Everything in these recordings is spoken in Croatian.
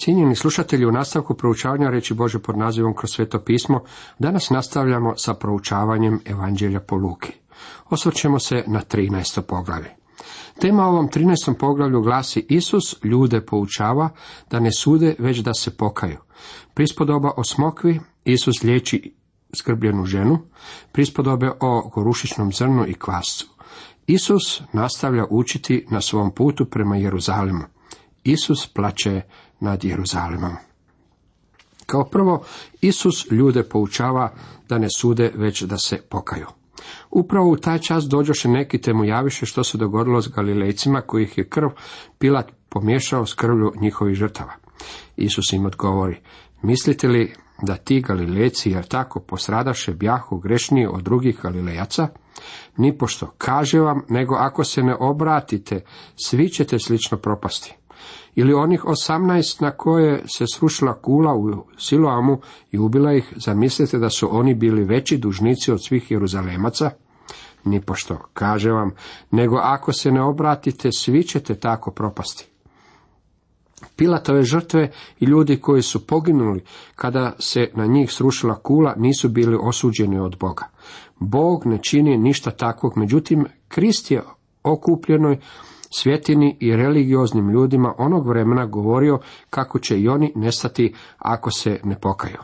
Cijenjeni slušatelji, u nastavku proučavanja reći Bože pod nazivom kroz sveto pismo, danas nastavljamo sa proučavanjem Evanđelja po Luki. Osvrćemo se na 13. poglavlje. Tema ovom 13. poglavlju glasi Isus ljude poučava da ne sude, već da se pokaju. Prispodoba o smokvi, Isus liječi skrbljenu ženu, prispodobe o gorušičnom zrnu i kvascu. Isus nastavlja učiti na svom putu prema Jeruzalemu. Isus plaće nad Jeruzalemom. Kao prvo, Isus ljude poučava da ne sude, već da se pokaju. Upravo u taj čas dođoše neki te mu javiše što se dogodilo s Galilejcima kojih je krv Pilat pomiješao s krvlju njihovih žrtava. Isus im odgovori, mislite li da ti Galilejci jer tako posradaše bjahu grešniji od drugih Galilejaca? Nipošto, kaže vam, nego ako se ne obratite, svi ćete slično propasti ili onih osamnaest na koje se srušila kula u Siloamu i ubila ih, zamislite da su oni bili veći dužnici od svih Jeruzalemaca? Nipošto, kaže vam, nego ako se ne obratite, svi ćete tako propasti. Pilatove žrtve i ljudi koji su poginuli kada se na njih srušila kula nisu bili osuđeni od Boga. Bog ne čini ništa takvog, međutim, Krist je okupljenoj svjetini i religioznim ljudima onog vremena govorio kako će i oni nestati ako se ne pokaju.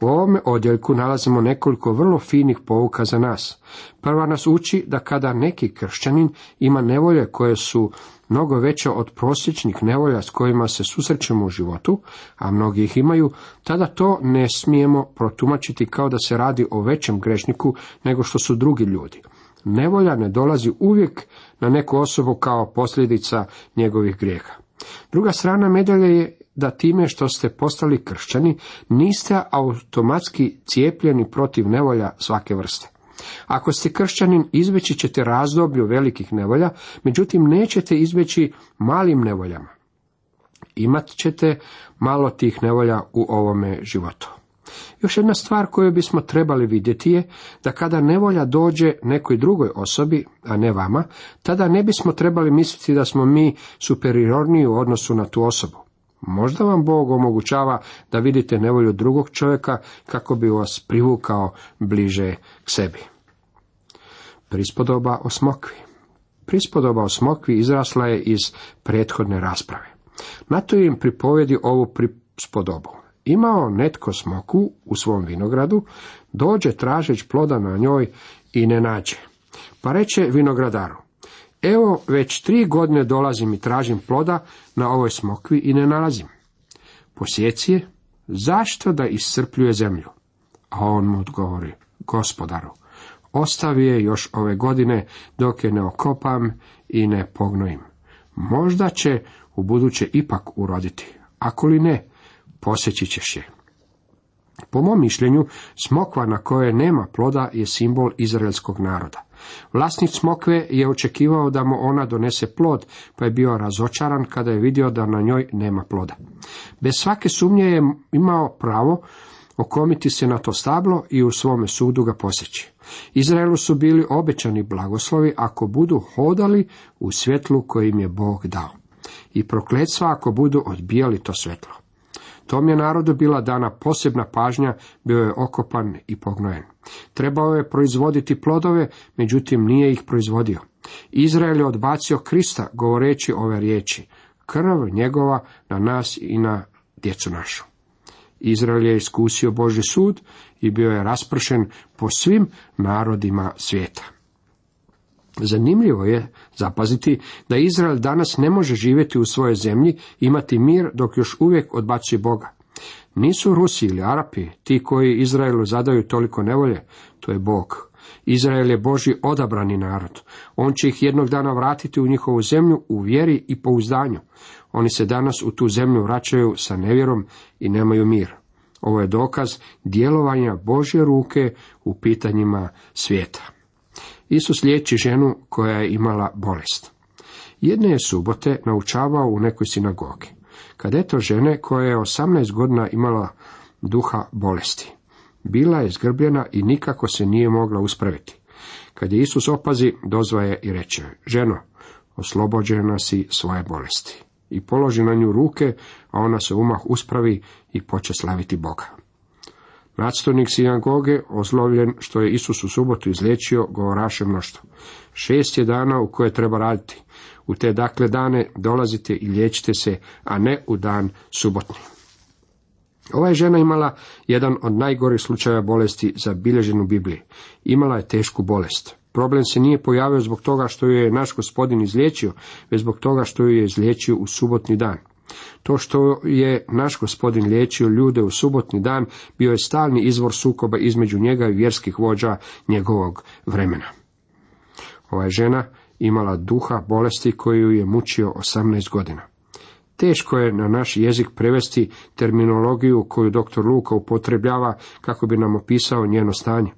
U ovome odjeljku nalazimo nekoliko vrlo finih pouka za nas. Prva nas uči da kada neki kršćanin ima nevolje koje su mnogo veće od prosječnih nevolja s kojima se susrećemo u životu, a mnogi ih imaju, tada to ne smijemo protumačiti kao da se radi o većem grešniku nego što su drugi ljudi. Nevolja ne dolazi uvijek na neku osobu kao posljedica njegovih grijeha. Druga strana medalje je da time što ste postali kršćani niste automatski cijepljeni protiv nevolja svake vrste. Ako ste kršćanin, izveći ćete razdoblju velikih nevolja, međutim nećete izveći malim nevoljama. Imat ćete malo tih nevolja u ovome životu. Još jedna stvar koju bismo trebali vidjeti je da kada nevolja dođe nekoj drugoj osobi, a ne vama, tada ne bismo trebali misliti da smo mi superiorniji u odnosu na tu osobu. Možda vam Bog omogućava da vidite nevolju drugog čovjeka kako bi vas privukao bliže k sebi. Prispodoba o smokvi. Prispodoba o smokvi izrasla je iz prethodne rasprave. Na to im pripovedi ovu prispodobu imao netko smoku u svom vinogradu, dođe tražeć ploda na njoj i ne nađe. Pa reče vinogradaru, evo već tri godine dolazim i tražim ploda na ovoj smokvi i ne nalazim. Posjeci je, zašto da iscrpljuje zemlju? A on mu odgovori, gospodaru, ostavi je još ove godine dok je ne okopam i ne pognojim. Možda će u buduće ipak uroditi, ako li ne, posjeći ćeš je. Po mom mišljenju, smokva na kojoj nema ploda je simbol izraelskog naroda. Vlasnik smokve je očekivao da mu ona donese plod, pa je bio razočaran kada je vidio da na njoj nema ploda. Bez svake sumnje je imao pravo okomiti se na to stablo i u svome sudu ga posjeći. Izraelu su bili obećani blagoslovi ako budu hodali u svjetlu koje im je Bog dao. I prokletstva ako budu odbijali to svjetlo. Tom je narodu bila dana posebna pažnja, bio je okopan i pognojen. Trebao je proizvoditi plodove, međutim nije ih proizvodio. Izrael je odbacio Krista govoreći ove riječi, krv njegova na nas i na djecu našu. Izrael je iskusio Boži sud i bio je raspršen po svim narodima svijeta. Zanimljivo je zapaziti da Izrael danas ne može živjeti u svojoj zemlji, imati mir dok još uvijek odbacuje Boga. Nisu Rusi ili Arapi ti koji Izraelu zadaju toliko nevolje, to je Bog. Izrael je Boži odabrani narod. On će ih jednog dana vratiti u njihovu zemlju u vjeri i pouzdanju. Oni se danas u tu zemlju vraćaju sa nevjerom i nemaju mir. Ovo je dokaz djelovanja Božje ruke u pitanjima svijeta. Isus liječi ženu koja je imala bolest. Jedne je subote naučavao u nekoj sinagogi. Kad eto žene koja je 18 godina imala duha bolesti. Bila je zgrbljena i nikako se nije mogla uspraviti. Kad je Isus opazi, dozvaje i reče, ženo, oslobođena si svoje bolesti. i položi na nju ruke, a ona se umah uspravi i poče slaviti Boga. Nadstojnik sinagoge, ozlovljen što je Isus u subotu izliječio, govoraše mnoštvo. Šest je dana u koje treba raditi. U te dakle dane dolazite i liječite se, a ne u dan subotni. Ova je žena imala jedan od najgorih slučajeva bolesti zabilježen u Bibliji. Imala je tešku bolest. Problem se nije pojavio zbog toga što ju je naš gospodin izliječio, već zbog toga što ju je izliječio u subotni dan. To što je naš gospodin liječio ljude u subotni dan bio je stalni izvor sukoba između njega i vjerskih vođa njegovog vremena. Ova je žena imala duha bolesti koju je mučio 18 godina. Teško je na naš jezik prevesti terminologiju koju dr. Luka upotrebljava kako bi nam opisao njeno stanje.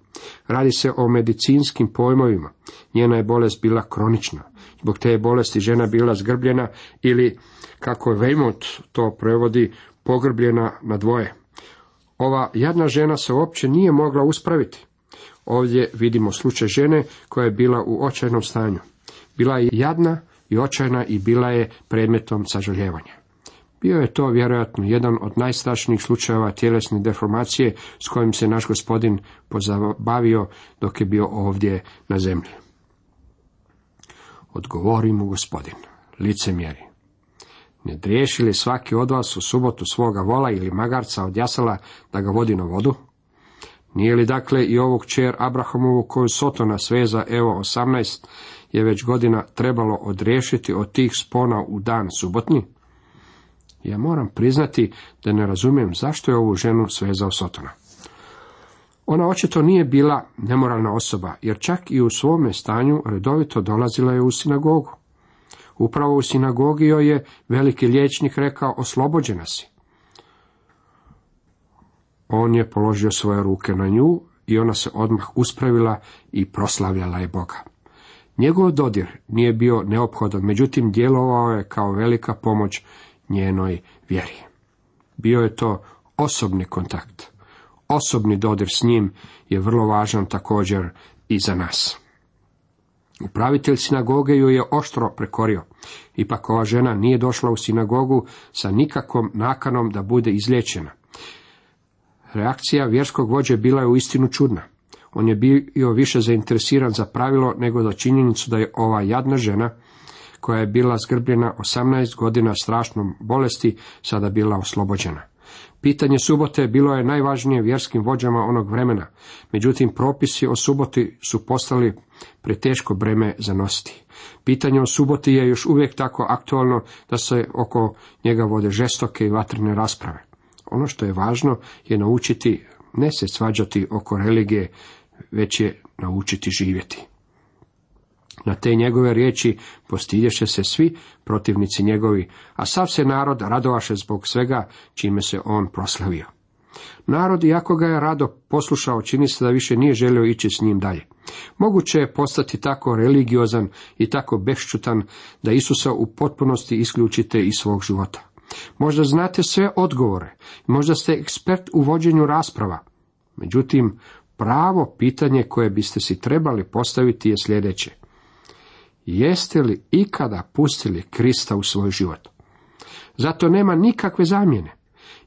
Radi se o medicinskim pojmovima. Njena je bolest bila kronična. Zbog te bolesti žena bila zgrbljena ili, kako Weymouth to prevodi, pogrbljena na dvoje. Ova jadna žena se uopće nije mogla uspraviti. Ovdje vidimo slučaj žene koja je bila u očajnom stanju. Bila je jadna i očajna i bila je predmetom sažaljevanja. Bio je to vjerojatno jedan od najstrašnijih slučajeva tjelesne deformacije s kojim se naš gospodin pozabavio dok je bio ovdje na zemlji. Odgovori mu gospodin, licemjeri. Ne driješi li svaki od vas u subotu svoga vola ili magarca od jasala da ga vodi na vodu? Nije li dakle i ovog čer Abrahamovu koju Sotona sveza evo osamnaest je već godina trebalo odriješiti od tih spona u dan subotni? Ja moram priznati da ne razumijem zašto je ovu ženu svezao Sotona. Ona očito nije bila nemoralna osoba, jer čak i u svome stanju redovito dolazila je u sinagogu. Upravo u sinagogi joj je veliki liječnik rekao oslobođena si. On je položio svoje ruke na nju i ona se odmah uspravila i proslavljala je Boga. Njegov dodir nije bio neophodan, međutim djelovao je kao velika pomoć njenoj vjeri. Bio je to osobni kontakt. Osobni dodir s njim je vrlo važan također i za nas. Upravitelj sinagoge ju je oštro prekorio. Ipak ova žena nije došla u sinagogu sa nikakvom nakanom da bude izliječena. Reakcija vjerskog vođe bila je uistinu čudna. On je bio više zainteresiran za pravilo nego za činjenicu da je ova jadna žena, koja je bila zgrbljena 18 godina strašnom bolesti, sada bila oslobođena. Pitanje subote bilo je najvažnije vjerskim vođama onog vremena, međutim propisi o suboti su postali preteško breme za nositi. Pitanje o suboti je još uvijek tako aktualno da se oko njega vode žestoke i vatrene rasprave. Ono što je važno je naučiti ne se svađati oko religije, već je naučiti živjeti. Na te njegove riječi postidješe se svi protivnici njegovi, a sav se narod radovaše zbog svega čime se on proslavio. Narod, iako ga je rado poslušao, čini se da više nije želio ići s njim dalje. Moguće je postati tako religiozan i tako beščutan da Isusa u potpunosti isključite iz svog života. Možda znate sve odgovore, možda ste ekspert u vođenju rasprava. Međutim, pravo pitanje koje biste si trebali postaviti je sljedeće. Jeste li ikada pustili Krista u svoj život? Zato nema nikakve zamjene.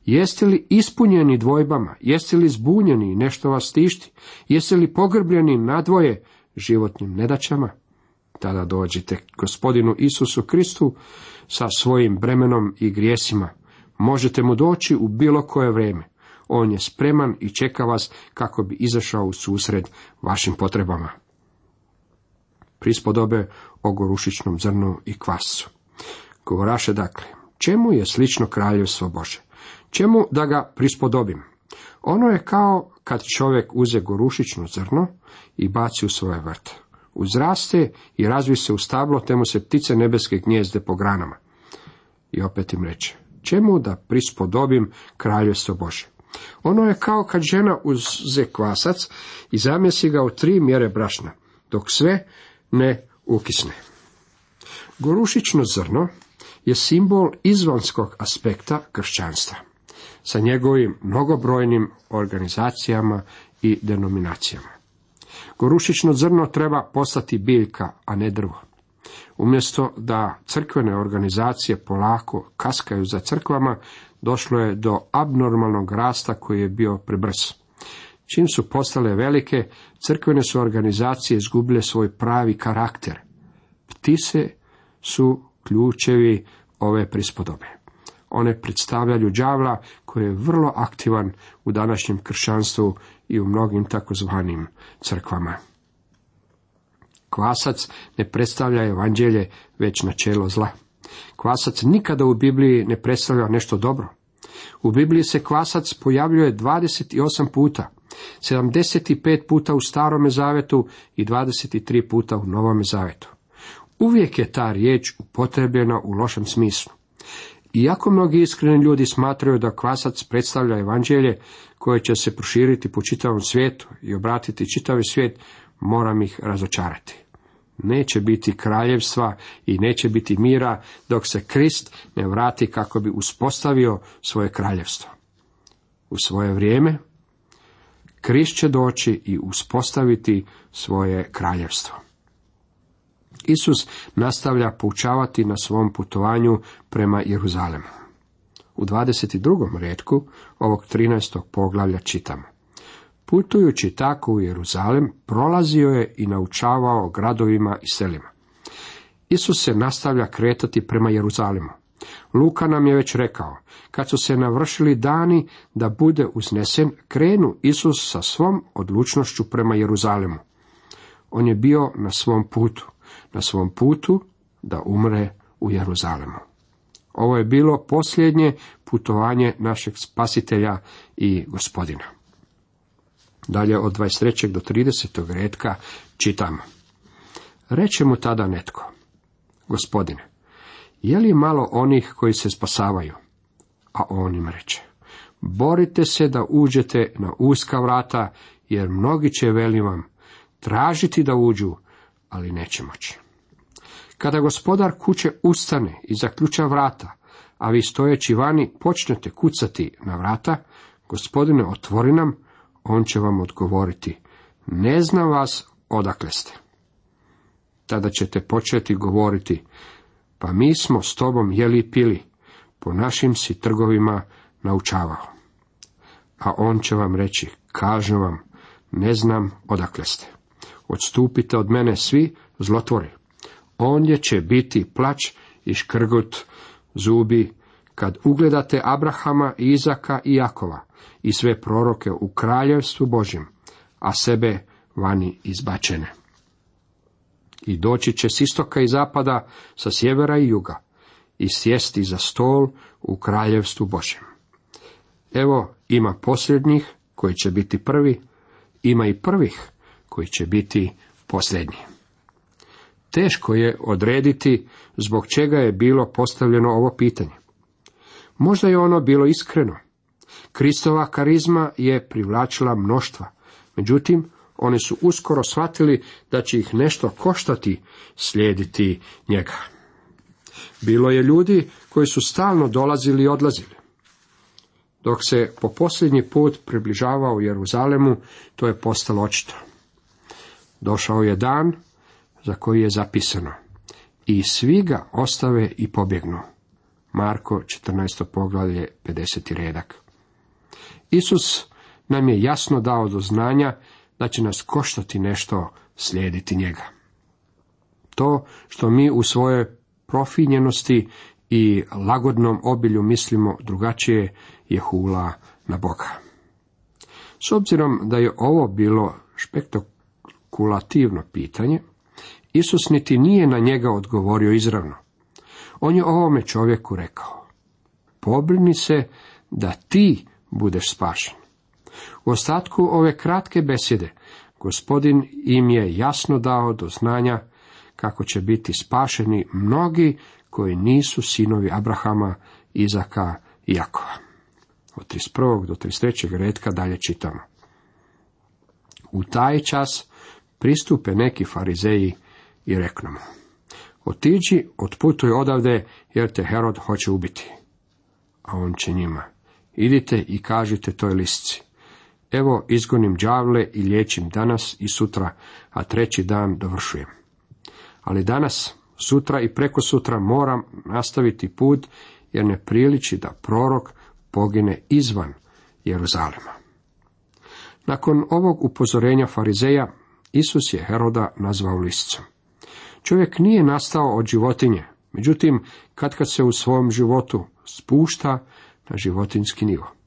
Jeste li ispunjeni dvojbama? Jeste li zbunjeni i nešto vas tišti? Jeste li pogrbljeni nadvoje životnim nedaćama? Tada dođite gospodinu Isusu Kristu sa svojim bremenom i grijesima. Možete mu doći u bilo koje vrijeme. On je spreman i čeka vas kako bi izašao u susred vašim potrebama. Prispodobe o gorušičnom zrnu i kvasu. Govoraše dakle, čemu je slično kraljevstvo Bože? Čemu da ga prispodobim? Ono je kao kad čovjek uze gorušično zrno i baci u svoje vrt. Uzraste i razvi se u stablo, te mu se ptice nebeske gnjezde po granama. I opet im reče, čemu da prispodobim kraljevstvo Bože? Ono je kao kad žena uze kvasac i zamjesi ga u tri mjere brašna, dok sve ne ukisne. Gorušično zrno je simbol izvanskog aspekta kršćanstva, sa njegovim mnogobrojnim organizacijama i denominacijama. Gorušično zrno treba postati biljka, a ne drvo. Umjesto da crkvene organizacije polako kaskaju za crkvama, došlo je do abnormalnog rasta koji je bio prebrz. Čim su postale velike, crkvene su organizacije izgubile svoj pravi karakter. Ptise su ključevi ove prispodobe. One predstavljaju đavla koji je vrlo aktivan u današnjem kršćanstvu i u mnogim takozvanim crkvama. Kvasac ne predstavlja evanđelje, već načelo zla. Kvasac nikada u Bibliji ne predstavlja nešto dobro. U Bibliji se kvasac pojavljuje 28 puta, 75 puta u Starome zavetu i 23 puta u Novome zavetu. Uvijek je ta riječ upotrebljena u lošem smislu. Iako mnogi iskreni ljudi smatraju da kvasac predstavlja evanđelje koje će se proširiti po čitavom svijetu i obratiti čitavi svijet, moram ih razočarati. Neće biti kraljevstva i neće biti mira dok se Krist ne vrati kako bi uspostavio svoje kraljevstvo. U svoje vrijeme Krist će doći i uspostaviti svoje kraljevstvo. Isus nastavlja poučavati na svom putovanju prema Jeruzalemu. U 22. redku ovog 13. poglavlja čitamo. Putujući tako u Jeruzalem, prolazio je i naučavao gradovima i selima. Isus se nastavlja kretati prema Jeruzalemu. Luka nam je već rekao, kad su se navršili dani da bude uznesen, krenu Isus sa svom odlučnošću prema Jeruzalemu. On je bio na svom putu, na svom putu da umre u Jeruzalemu. Ovo je bilo posljednje putovanje našeg spasitelja i gospodina. Dalje od 23. do 30. redka čitamo. Reče mu tada netko, gospodine, je li malo onih koji se spasavaju? A on im reče, borite se da uđete na uska vrata, jer mnogi će, velim vam, tražiti da uđu, ali neće moći. Kada gospodar kuće ustane i zaključa vrata, a vi stojeći vani počnete kucati na vrata, gospodine otvori nam, on će vam odgovoriti, ne znam vas odakle ste. Tada ćete početi govoriti, pa mi smo s tobom jeli i pili, po našim si trgovima naučavao. A on će vam reći, kažem vam, ne znam odakle ste. Odstupite od mene svi zlotvori. Ondje će biti plać i škrgut zubi, kad ugledate Abrahama, Izaka i Jakova i sve proroke u kraljevstvu Božjem, a sebe vani izbačene. I doći će s istoka i zapada, sa sjevera i juga, i sjesti za stol u kraljevstvu Božjem. Evo ima posljednjih koji će biti prvi, ima i prvih koji će biti posljednji. Teško je odrediti zbog čega je bilo postavljeno ovo pitanje. Možda je ono bilo iskreno. Kristova karizma je privlačila mnoštva, međutim, oni su uskoro shvatili da će ih nešto koštati slijediti njega. Bilo je ljudi koji su stalno dolazili i odlazili. Dok se po posljednji put približavao Jeruzalemu, to je postalo očito. Došao je dan za koji je zapisano. I svi ga ostave i pobjegnu. Marko 14. poglavlje 50. redak. Isus nam je jasno dao do znanja da će nas koštati nešto slijediti njega. To što mi u svojoj profinjenosti i lagodnom obilju mislimo drugačije je hula na Boga. S obzirom da je ovo bilo špektakulativno pitanje, Isus niti nije na njega odgovorio izravno. On je ovome čovjeku rekao, pobrini se da ti budeš spašen. U ostatku ove kratke besjede gospodin im je jasno dao do znanja kako će biti spašeni mnogi koji nisu sinovi Abrahama, Izaka i Jakova. Od 31. do 33. redka dalje čitamo. U taj čas pristupe neki farizeji i reknu mu, otiđi, otputuj odavde, jer te Herod hoće ubiti. A on će njima, idite i kažite toj lisci. Evo izgonim đavle i liječim danas i sutra, a treći dan dovršujem. Ali danas, Sutra i preko sutra moram nastaviti put, jer ne priliči da prorok pogine izvan Jeruzalema. Nakon ovog upozorenja farizeja, Isus je Heroda nazvao lisicom. Čovjek nije nastao od životinje, međutim, kad kad se u svom životu spušta na životinski nivo.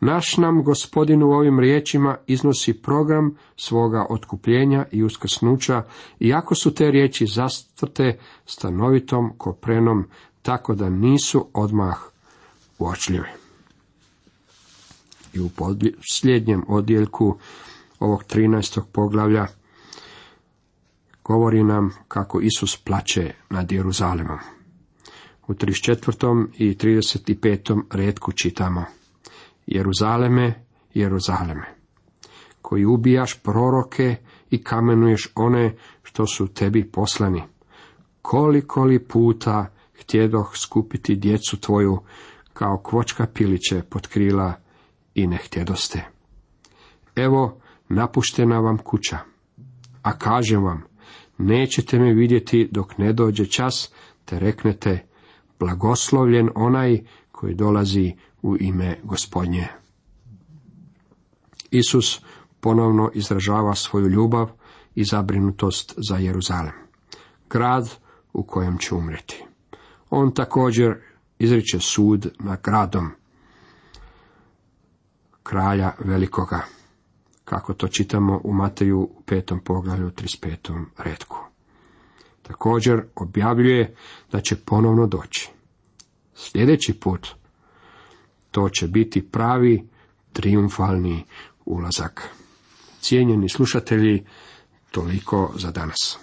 Naš nam gospodin u ovim riječima iznosi program svoga otkupljenja i uskrsnuća, iako su te riječi zastrte stanovitom koprenom, tako da nisu odmah uočljive. I u posljednjem odjeljku ovog 13. poglavlja govori nam kako Isus plaće nad Jeruzalemom. U 34. i 35. redku čitamo Jeruzaleme, Jeruzaleme, koji ubijaš proroke i kamenuješ one što su tebi poslani. Koliko li puta htjedoh skupiti djecu tvoju, kao kvočka piliće pod krila i ne htjedoste. Evo, napuštena vam kuća, a kažem vam, nećete me vidjeti dok ne dođe čas, te reknete, blagoslovljen onaj koji dolazi u ime gospodnje. Isus ponovno izražava svoju ljubav i zabrinutost za Jeruzalem, grad u kojem će umreti. On također izriče sud na gradom kralja velikoga, kako to čitamo u Mateju u petom poglavlju 35. redku. Također objavljuje da će ponovno doći. Sljedeći put to će biti pravi triumfalni ulazak. Cijenjeni slušatelji, toliko za danas.